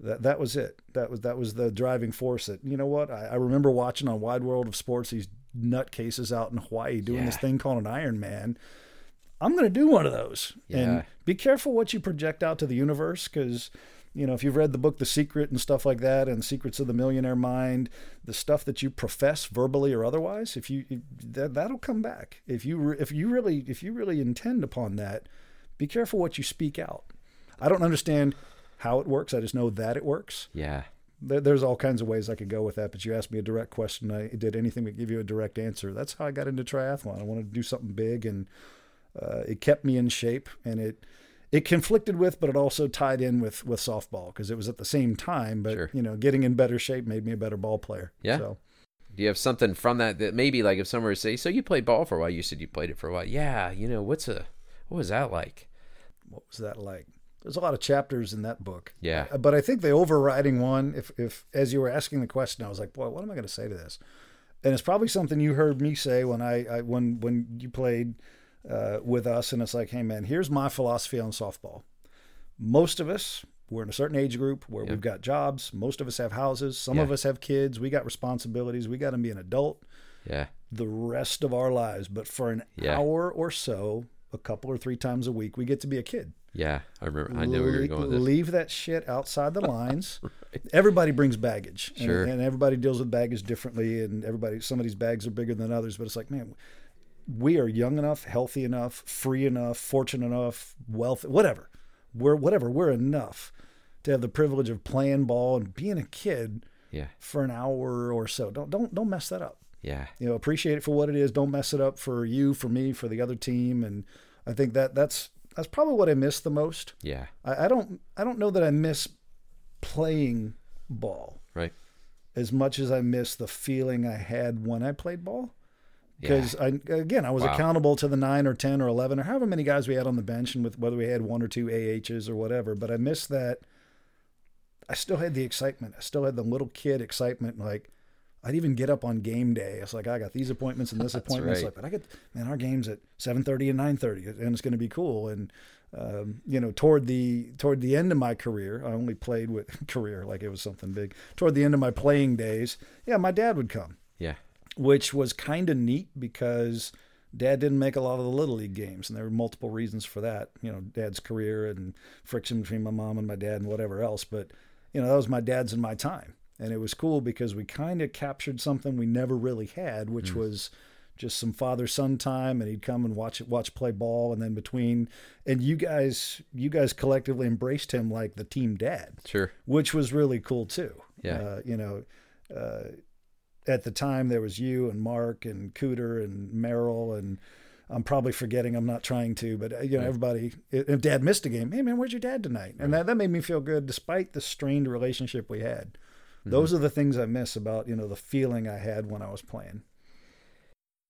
that that was it. That was that was the driving force. That you know what I, I remember watching on Wide World of Sports these nutcases out in Hawaii doing this thing called an Ironman. I'm going to do one of those. Yeah. And be careful what you project out to the universe because, you know, if you've read the book The Secret and stuff like that and Secrets of the Millionaire Mind, the stuff that you profess verbally or otherwise, if you that that'll come back. If you if you really if you really intend upon that, be careful what you speak out. I don't understand how it works. I just know that it works. Yeah. There, there's all kinds of ways I could go with that, but you asked me a direct question. I did anything but give you a direct answer. That's how I got into triathlon. I wanted to do something big, and uh, it kept me in shape, and it it conflicted with, but it also tied in with with softball because it was at the same time. But Sure. you know, getting in better shape made me a better ball player. Yeah. So Do you have something from that that maybe like if someone were to say, "So you played ball for a while?" You said you played it for a while. Yeah. You know what's a what was that like? what was that like? There's a lot of chapters in that book. Yeah. Uh, But I think the overriding one, if if as you were asking the question, I was like, boy, what am I going to say to this? And it's probably something you heard me say when I, I when when you played uh, with us, and it's like, hey man, here's my philosophy on softball. Most of us, we're in a certain age group where Yeah. we've got jobs. Most of us have houses. Some of us have kids. We got responsibilities. We got to be an adult Yeah. the rest of our lives. But for an Yeah. hour or so, a couple or three times a week, we get to be a kid. Yeah. I remember. I know where you're going with this. Leave that shit outside the lines. Everybody brings baggage, and- Sure. and, everybody deals with baggage differently. And everybody, some of these bags are bigger than others. But it's like, man, we are young enough, healthy enough, free enough, fortunate enough, wealth, whatever. We're whatever. We're enough to have the privilege of playing ball and being a kid Yeah. for an hour or so. Don't don't don't mess that up Yeah. you know appreciate it for what it is don't mess it up for you for me for the other team and i think that that's that's probably what i miss the most Yeah. i, I don't i don't know that i miss playing ball Right. as much as i miss the feeling i had when i played ball Yeah. because I again I was Wow. accountable to the nine or ten or eleven or however many guys we had on the bench and with whether we had one or two AHs or whatever. But I miss that. I still had the excitement. I still had the little kid excitement. Like I'd even get up on game day. It's like I got these appointments and this appointment. Right. like, but I get man, our game's at seven thirty and nine thirty, and it's going to be cool. And um, you know, toward the toward the end of my career, I only played with career like it was something big. Toward the end of my playing days, yeah, my dad would come Yeah. which was kind of neat because dad didn't make a lot of the little league games and there were multiple reasons for that you know dad's career and friction between my mom and my dad and whatever else but you know that was my dad's and my time and it was cool because we kind of captured something we never really had which was just some father son time and he'd come and watch it watch play ball and then between and you guys you guys collectively embraced him like the team dad Sure. which was really cool too. Yeah. Uh, you know, uh, at the time there was you and Mark and Cooter and Merrill and I'm probably forgetting. I'm not trying to, but uh, you know, Right. everybody. If if Dad missed a game, hey man, where's your dad tonight? And that that made me feel good, despite the strained relationship we had. Mm-hmm. Those are the things I miss about you know the feeling I had when I was playing.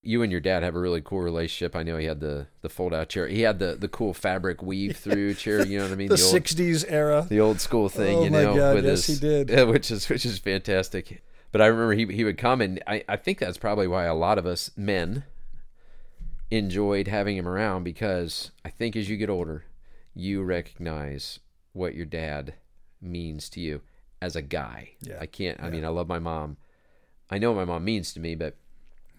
You and your dad have a really cool relationship. I know he had the the fold out chair. He had the the cool fabric weave through chair. You know what I mean? The, old, '60s era. the old school thing, Oh you my know, God, with yes, his, he did. yeah, which is which is fantastic. But I remember he he would come, and I I think that's probably why a lot of us men enjoyed having him around because I think as you get older, you recognize what your dad means to you as a guy. Yeah. I can't. I Yeah. mean, I love my mom. I know what my mom means to me, but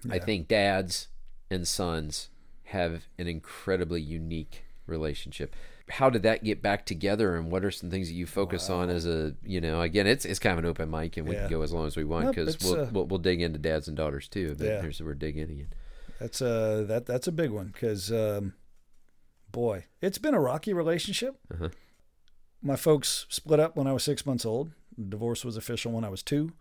I think dads and sons have an incredibly unique relationship. How did that get back together, and what are some things that you focus on as a you know? Again, it's it's kind of an open mic, and we Yeah. can go as long as we want because it's, we'll, uh, we'll we'll dig into dads and daughters too. But Yeah. here's where we're digging again. That's a that that's a big one because um, boy, it's been a rocky relationship. Uh-huh. My folks split up when I was six months old. Divorce was official when I was two.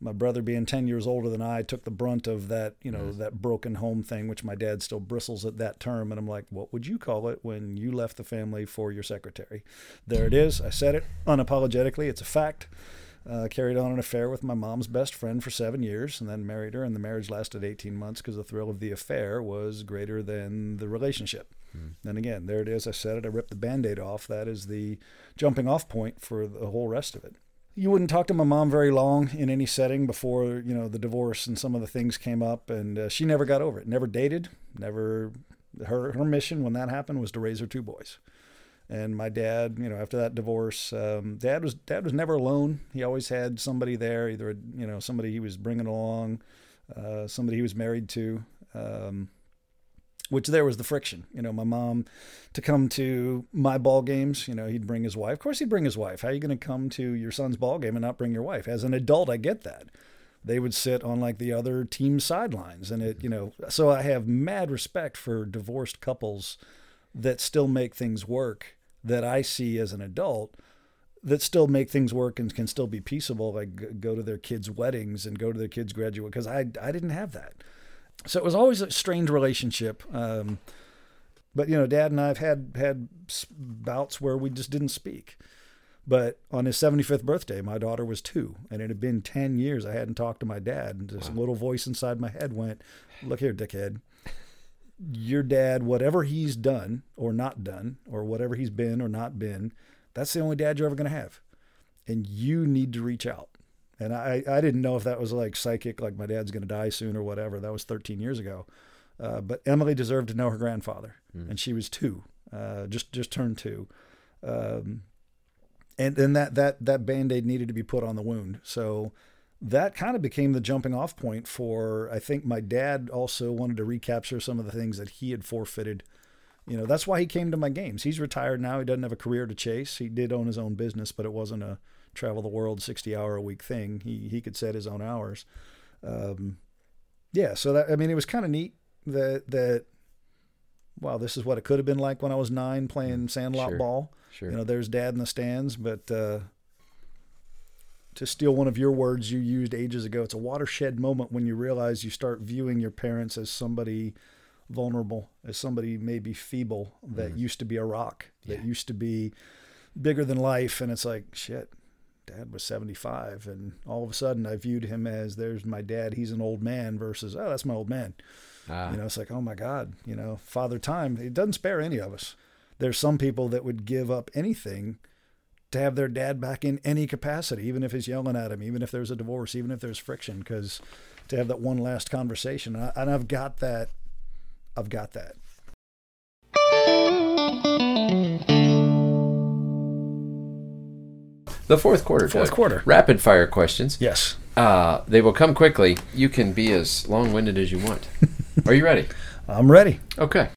my brother being 10 years older than I took the brunt of that, you know, that broken home thing, which my dad still bristles at that term. And I'm like, what would you call it when you left the family for your secretary? There it is. I said it unapologetically. It's a fact. Uh, carried on an affair with my mom's best friend for seven years and then married her. And the marriage lasted 18 months because the thrill of the affair was greater than the relationship. And again, there it is. I said it. I ripped the band aid off. That is the jumping off point for the whole rest of it you wouldn't talk to my mom very long in any setting before you know the divorce and some of the things came up and uh, she never got over it never dated never her her mission when that happened was to raise her two boys. And my dad you know after that divorce um, dad was dad was never alone. He always had somebody there either you know somebody he was bringing along uh, somebody he was married to um, which there was the friction. You know, my mom to come to my ball games, you know, he'd bring his wife. Of course, he'd bring his wife. How are you going to come to your son's ball game and not bring your wife? As an adult, I get that. They would sit on like the other team sidelines, and it, you know, so I have mad respect for divorced couples that still make things work that I see as an adult that still make things work and can still be peaceable like go to their kids weddings and go to their kids graduate because I I didn't have that so it was always a strange relationship. Um, but you know, Dad and I've had had bouts where we just didn't speak. But on his 75th birthday, my daughter was two, and it had been 10 years I hadn't talked to my dad. And this wow. little voice inside my head went, "Look here, dickhead. Your dad, whatever he's done or not done, or whatever he's been or not been, that's the only dad you're ever going to have, and you need to reach out." And I, I didn't know if that was like psychic, like my dad's going to die soon or whatever. That was 13 years ago. Uh, but Emily deserved to know her grandfather, mm. and she was two, uh, just just turned two, um, and then that that that band aid needed to be put on the wound. So that kind of became the jumping off point for. I think my dad also wanted to recapture some of the things that he had forfeited. You know, that's why he came to my games. He's retired now. He doesn't have a career to chase. He did own his own business, but it wasn't a travel the world 60 hour a week thing. He, he could set his own hours. Um, yeah. So that, I mean, it was kind of neat that, that, wow, this is what it could have been like when I was nine playing sandlot sure. ball. Sure. You know, there's dad in the stands, but, uh, to steal one of your words you used ages ago, it's a watershed moment when you realize you start viewing your parents as somebody vulnerable, as somebody maybe feeble that mm. used to be a rock, that yeah. used to be bigger than life. And it's like, shit, dad was 75 and all of a sudden i viewed him as there's my dad. He's an old man versus oh that's my old man. Ah. you know it's like oh my god you know. Father time it doesn't spare any of us. There's some people that would give up anything to have their dad back in any capacity even if he's yelling at him even if there's a divorce even if there's friction because to have that one last conversation and i've got that i've got that The fourth quarter. Fourth Doug. quarter. Rapid fire questions. Yes. Uh, they will come quickly. You can be as long winded as you want. Are you ready? I'm ready. Okay.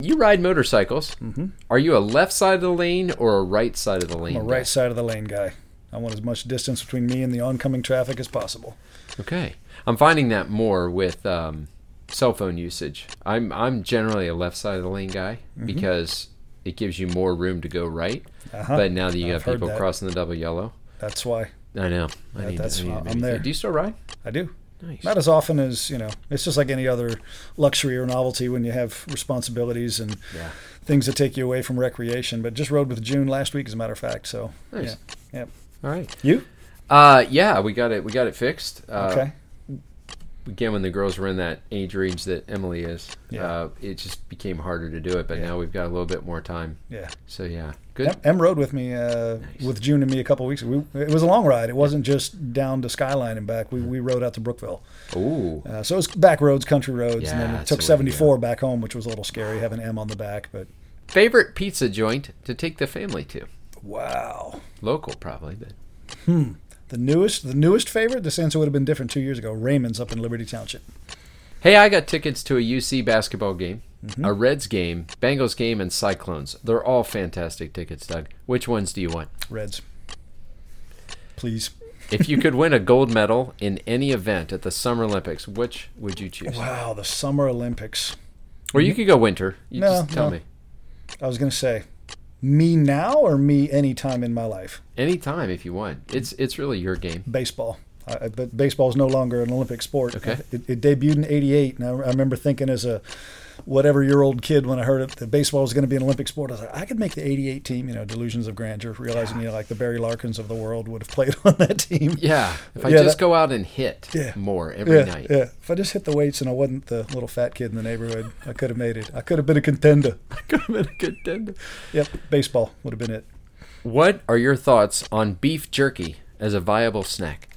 You ride motorcycles. Mm-hmm. Are you a left side of the lane or a right side of the lane? I'm a right side of the lane guy. I want as much distance between me and the oncoming traffic as possible. Okay, I'm finding that more with um, cell phone usage. I'm I'm generally a left side of the lane guy mm-hmm. because it gives you more room to go right. Uh-huh. But now that you I've have people crossing the double yellow, that's why. I know. I that, need, that's I need I'm there. Do you still ride? I do. Nice. Not as often as you know. It's just like any other luxury or novelty when you have responsibilities and yeah. things that take you away from recreation. But just rode with June last week, as a matter of fact. So nice. yeah, yeah. All right. You? Uh, yeah, we got it. We got it fixed. Uh, okay. Again, when the girls were in that age range that Emily is, Yeah. uh, it just became harder to do it. But Yeah. now we've got a little bit more time. Yeah. So yeah, good. Em, Em rode with me, uh, with June and me a couple weeks. We, it was a long ride. It wasn't just down to Skyline and back. We, we rode out to Brookville. Ooh. Uh, so it was back roads, country roads, and then it took to 74 back home, which was a little scary having Em on the back. But Favorite pizza joint to take the family to? Wow. Local, probably, but The newest, the newest favorite. This answer would have been different two years ago. Raymond's up in Liberty Township. Hey, I got tickets to a UC basketball game, Mm-hmm. a Reds game, Bengals game, and Cyclones. They're all fantastic tickets, Doug. Which ones do you want? Reds. Please. if you could win a gold medal in any event at the Summer Olympics, which would you choose? Wow, the Summer Olympics. Or you could go winter. You No, just tell no. me. I was going to say, me now or me anytime in my life? Anytime if you want. It's it's really your game. Baseball. I, but baseball is no longer an Olympic sport. Okay. It, it debuted in '88, and I, I remember thinking as a whatever year old kid when I heard it, that baseball was going to be an Olympic sport. I was like, I could make the '88 team. You know, delusions of grandeur, realizing you know, like the Barry Larkins of the world would have played on that team. Yeah. If I Yeah, just that- go out and hit Yeah. more every yeah, night. yeah. If I just hit the weights and I wasn't the little fat kid in the neighborhood, I could have made it. I could have been a contender. I could have been a contender. Yep, baseball would have been it. What are your thoughts on beef jerky as a viable snack?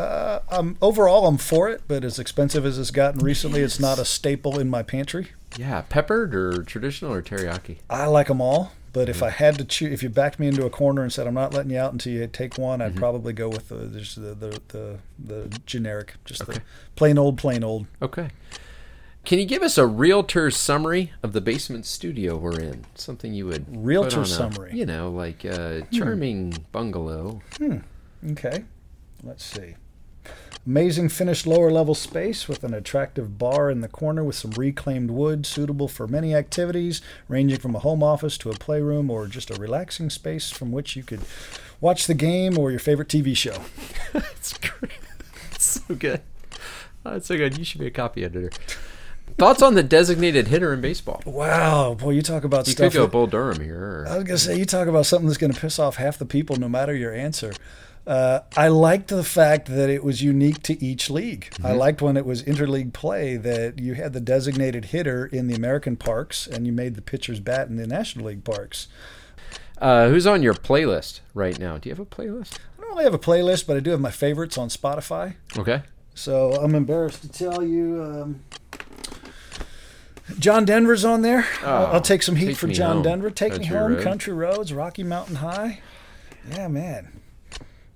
Uh, um, overall, I'm for it, but as expensive as it's gotten recently, it's not a staple in my pantry. Yeah, peppered or traditional or teriyaki? I like them all, but Mm-hmm. if I had to choose, if you backed me into a corner and said I'm not letting you out until you take one, Mm-hmm. I'd probably go with the just the the, the, the generic, just Okay. the plain old, plain old. Okay. Can you give us a realtor's summary of the basement studio we're in? Something you would Realtor a- summary. You know, like a charming bungalow. Okay, let's see. Amazing finished lower level space with an attractive bar in the corner with some reclaimed wood suitable for many activities, ranging from a home office to a playroom or just a relaxing space from which you could watch the game or your favorite TV show. That's great. That's so good. Oh, that's so good. You should be a copy editor. Thoughts on the designated hitter in baseball? Wow, boy, you talk about You stuff. could go Bull Durham here. I was gonna say you talk about something that's gonna piss off half the people, no matter your answer. Uh, I liked the fact that it was unique to each league. I liked when it was interleague play that you had the designated hitter in the American parks and you made the pitcher's bat in the National League parks. uh, who's on your playlist right now? Do you have a playlist? I don't really have a playlist, but I do have my favorites on Spotify. Okay. So I'm embarrassed to tell you. Um, John Denver's on there. I'll, I'll take some heat for John Home. Denver. Take me home, Road. Country Roads, Rocky Mountain High. Yeah, man.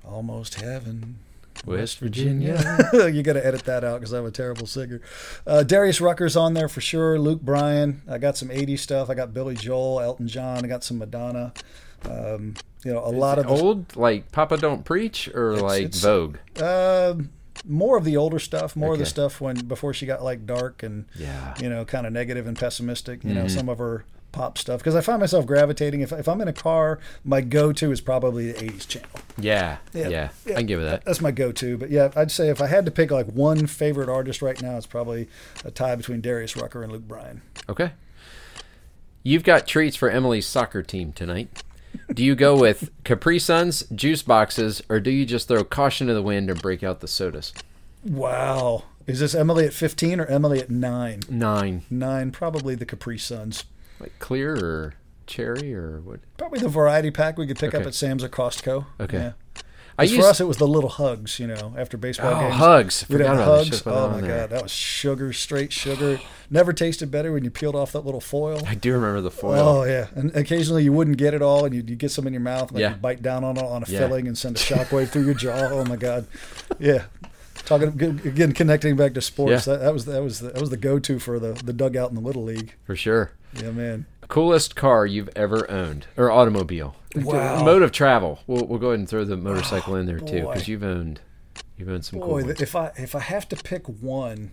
Almost heaven. West Virginia. you got to edit that out because I'm a terrible singer. Uh, Darius Rucker's on there for sure. Luke Bryan. I got some 80s stuff. I got Billy Joel, Elton John. I got some Madonna. Um, you know, a lot of the old, like Papa Don't Preach, or like it's- Vogue. Um, more of the older stuff, more of the stuff when before she got like dark and Yeah. you know kind of negative and pessimistic. You Mm-hmm. know some of her pop stuff because I find myself gravitating. If if I'm in a car, my go-to is probably the '80s channel. Yeah. Yeah. Yeah. Yeah. I can give it that. That's my go-to. But yeah, I'd say if I had to pick like one favorite artist right now, it's probably a tie between Darius Rucker and Luke Bryan. Okay. You've got treats for Emily's soccer team tonight. Do you go with Capri Suns, juice boxes, or do you just throw caution to the wind and break out the sodas? Wow, is this Emily at 15 or Emily at nine? Nine. Nine, probably the Capri Suns. Like clear or cherry or what? Probably the variety pack we could pick up at Sam's or Costco. Okay. Yeah. I used for us, it was the little hugs, you know, after baseball oh, games. hugs. We'd Forgot have about hugs. Oh my there. god, that was sugar, straight sugar. Never tasted better when you peeled off that little foil. I do remember the foil. Oh yeah, and occasionally you wouldn't get it all, and you'd, you'd get some in your mouth, like Yeah. you bite down on it on a Yeah. filling and send a shockwave through your jaw. Oh my god, yeah. Talking again, connecting back to sports. Yeah. That, that was that was the, that was the go-to for the the dugout in the little league. For sure. Yeah, man. Coolest car you've ever owned or automobile? Wow. Mode of travel. We'll, we'll go ahead and throw the motorcycle in there too because you've owned you've owned some cool Boy, ones. if I if I have to pick one,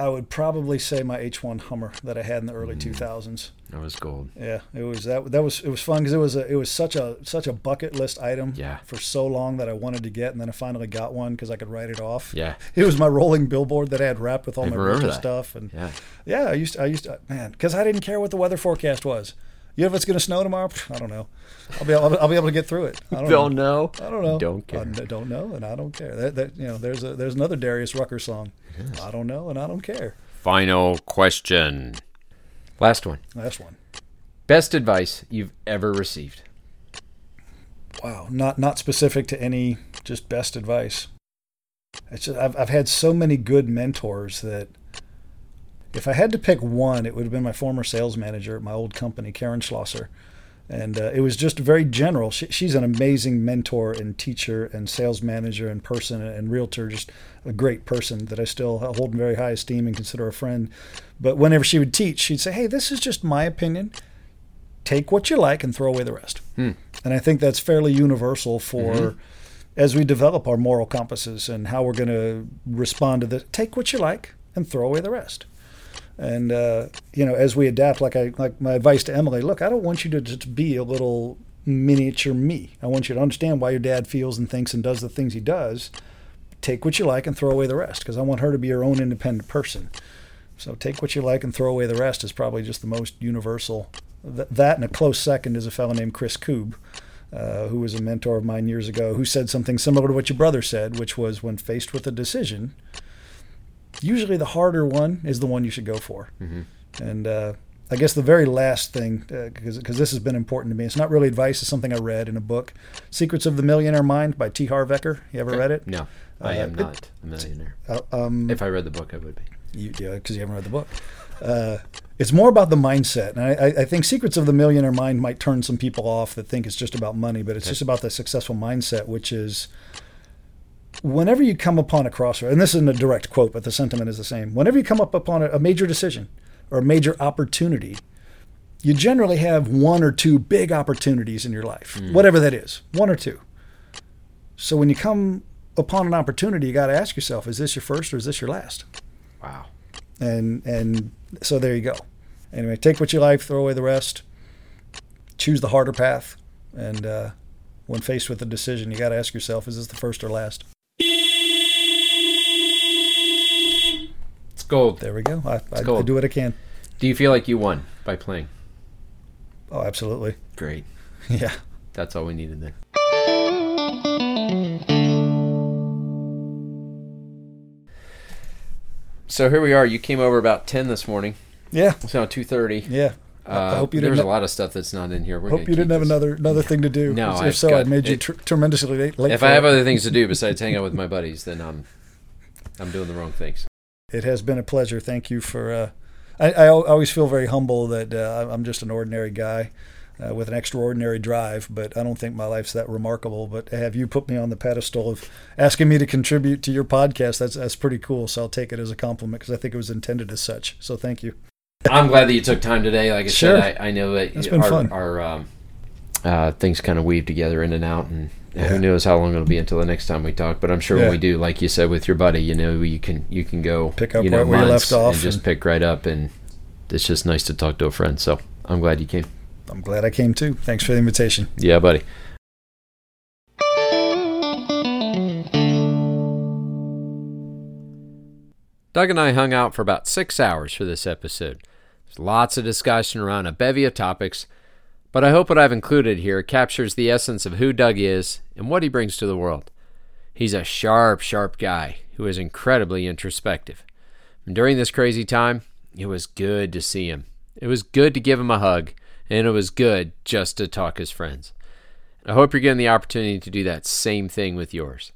I would probably say my H1 Hummer that I had in the early Mm. 2000s. That was gold. Yeah, it was that that was it was fun because it was a it was such a such a bucket list item Yeah. for so long that I wanted to get, and then I finally got one because I could write it off. Yeah. It was my rolling billboard that I had wrapped with all I my retro stuff, and Yeah. yeah, I used to, I used to, man because I didn't care what the weather forecast was. You know if it's going to snow tomorrow? I don't know. I'll be able, I'll be able to get through it. I don't, Don't know. know. I don't know. Don't care. I don't know, and I don't care. That, that you know, there's a there's another Darius Rucker song. I don't know, and I don't care. Final question. Last one. Last one. Best advice you've ever received. Wow, not not specific to any, just best advice. It's just, I've I've had so many good mentors that if I had to pick one, it would have been my former sales manager at my old company, Karen Schlosser, and uh, it was just very general. She, she's an amazing mentor and teacher and sales manager and person and realtor, just a great person that I still hold in very high esteem and consider a friend. But whenever she would teach, she'd say, "Hey, this is just my opinion. Take what you like and throw away the rest." And I think that's fairly universal for as we develop our moral compasses and how we're going to respond to this. Take what you like and throw away the rest. And uh, you know, as we adapt, like I like my advice to Emily, look, I don't want you to just be a little miniature me. I want you to understand why your dad feels and thinks and does the things he does. Take what you like and throw away the rest, because I want her to be her own independent person. So take what you like and throw away the rest is probably just the most universal. Th- that and a close second is a fellow named Chris Koob, uh, who was a mentor of mine years ago, who said something similar to what your brother said, which was when faced with a decision, usually the harder one is the one you should go for. And uh, I guess the very last thing, because because this has been important to me, it's not really advice. It's something I read in a book, "Secrets of the Millionaire Mind" by T. Harv Eker. You ever read it? No, I Uh, am it- not a millionaire. Uh, um, If I read the book, I would be. you, yeah, because you haven't read the book. Uh, it's more about the mindset, and I, I- I think Secrets of the Millionaire Mind might turn some people off that think it's just about money, but it's just about the successful mindset, which is whenever you come upon a crossroad, and this isn't a direct quote, but the sentiment is the same. Whenever you come up upon a, a major decision or a major opportunity, you generally have one or two big opportunities in your life, whatever that is, one or two. So when you come upon an opportunity, you got to ask yourself: Is this your first or is this your last? Wow. and and so there you go. Anyway, take what you like, throw away the rest. Choose the harder path, and uh, when faced with a decision, you got to ask yourself: Is this the first or last? Gold. There we go. I, I, I do what I can. Do you feel like you won by playing? Oh, absolutely. Great. Yeah. That's all we needed then. So here we are. You came over about ten this morning. Yeah. It's now two thirty. Yeah. I- I Uh, hope you there's didn't. There's a lot of stuff that's not in here. We're hope you didn't have this. another another thing to do. No, if, so, I made you it- tr- tremendously late. late If I have it. other things to do besides hang out with my buddies, then I'm I'm doing the wrong things. It has been a pleasure. Thank you for. Uh, I, I always feel very humble that uh, I'm just an ordinary guy uh, with an extraordinary drive, but I don't think my life's that remarkable. But to have you put me on the pedestal of asking me to contribute to your podcast, that's that's pretty cool. So I'll take it as a compliment because I think it was intended as such. So thank you. I'm glad that you took time today. Like I Sure. said, I, I know that our, our um, uh, things kind of weave together in and out, and Yeah. who knows how long it'll be until the next time we talk. But I'm sure Yeah. when we do, like you said with your buddy, you know, you can you can go Pick up you know, right where you left off and just pick right up, and it's just nice to talk to a friend. So I'm glad you came. I'm glad I came too. Thanks for the invitation. Yeah, buddy. Doug and I hung out for about six hours for this episode. There's lots of discussion around a bevy of topics, but I hope what I've included here captures the essence of who Doug is and what he brings to the world. He's a sharp, sharp guy who is incredibly introspective. And during this crazy time, it was good to see him. It was good to give him a hug, and it was good just to talk as friends. I hope you're getting the opportunity to do that same thing with yours.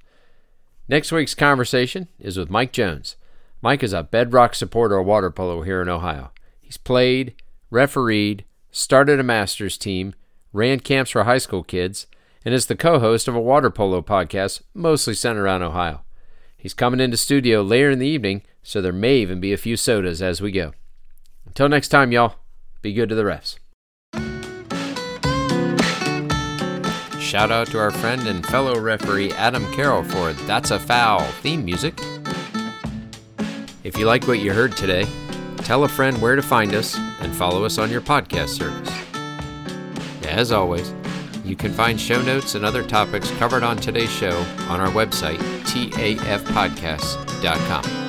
Next week's conversation is with Mike Jones. Mike is a bedrock supporter of water polo here in Ohio. He's played, refereed, started a master's team, ran camps for high school kids, and is the co host of a water polo podcast mostly centered around Ohio. He's coming into studio later in the evening, so there may even be a few sodas as we go. Until next time, y'all, be good to the refs. Shout out to our friend and fellow referee Adam Carroll for That's a Foul theme music. If you like what you heard today, tell a friend where to find us and follow us on your podcast service. As always, you can find show notes and other topics covered on today's show on our website, tafpodcast.com.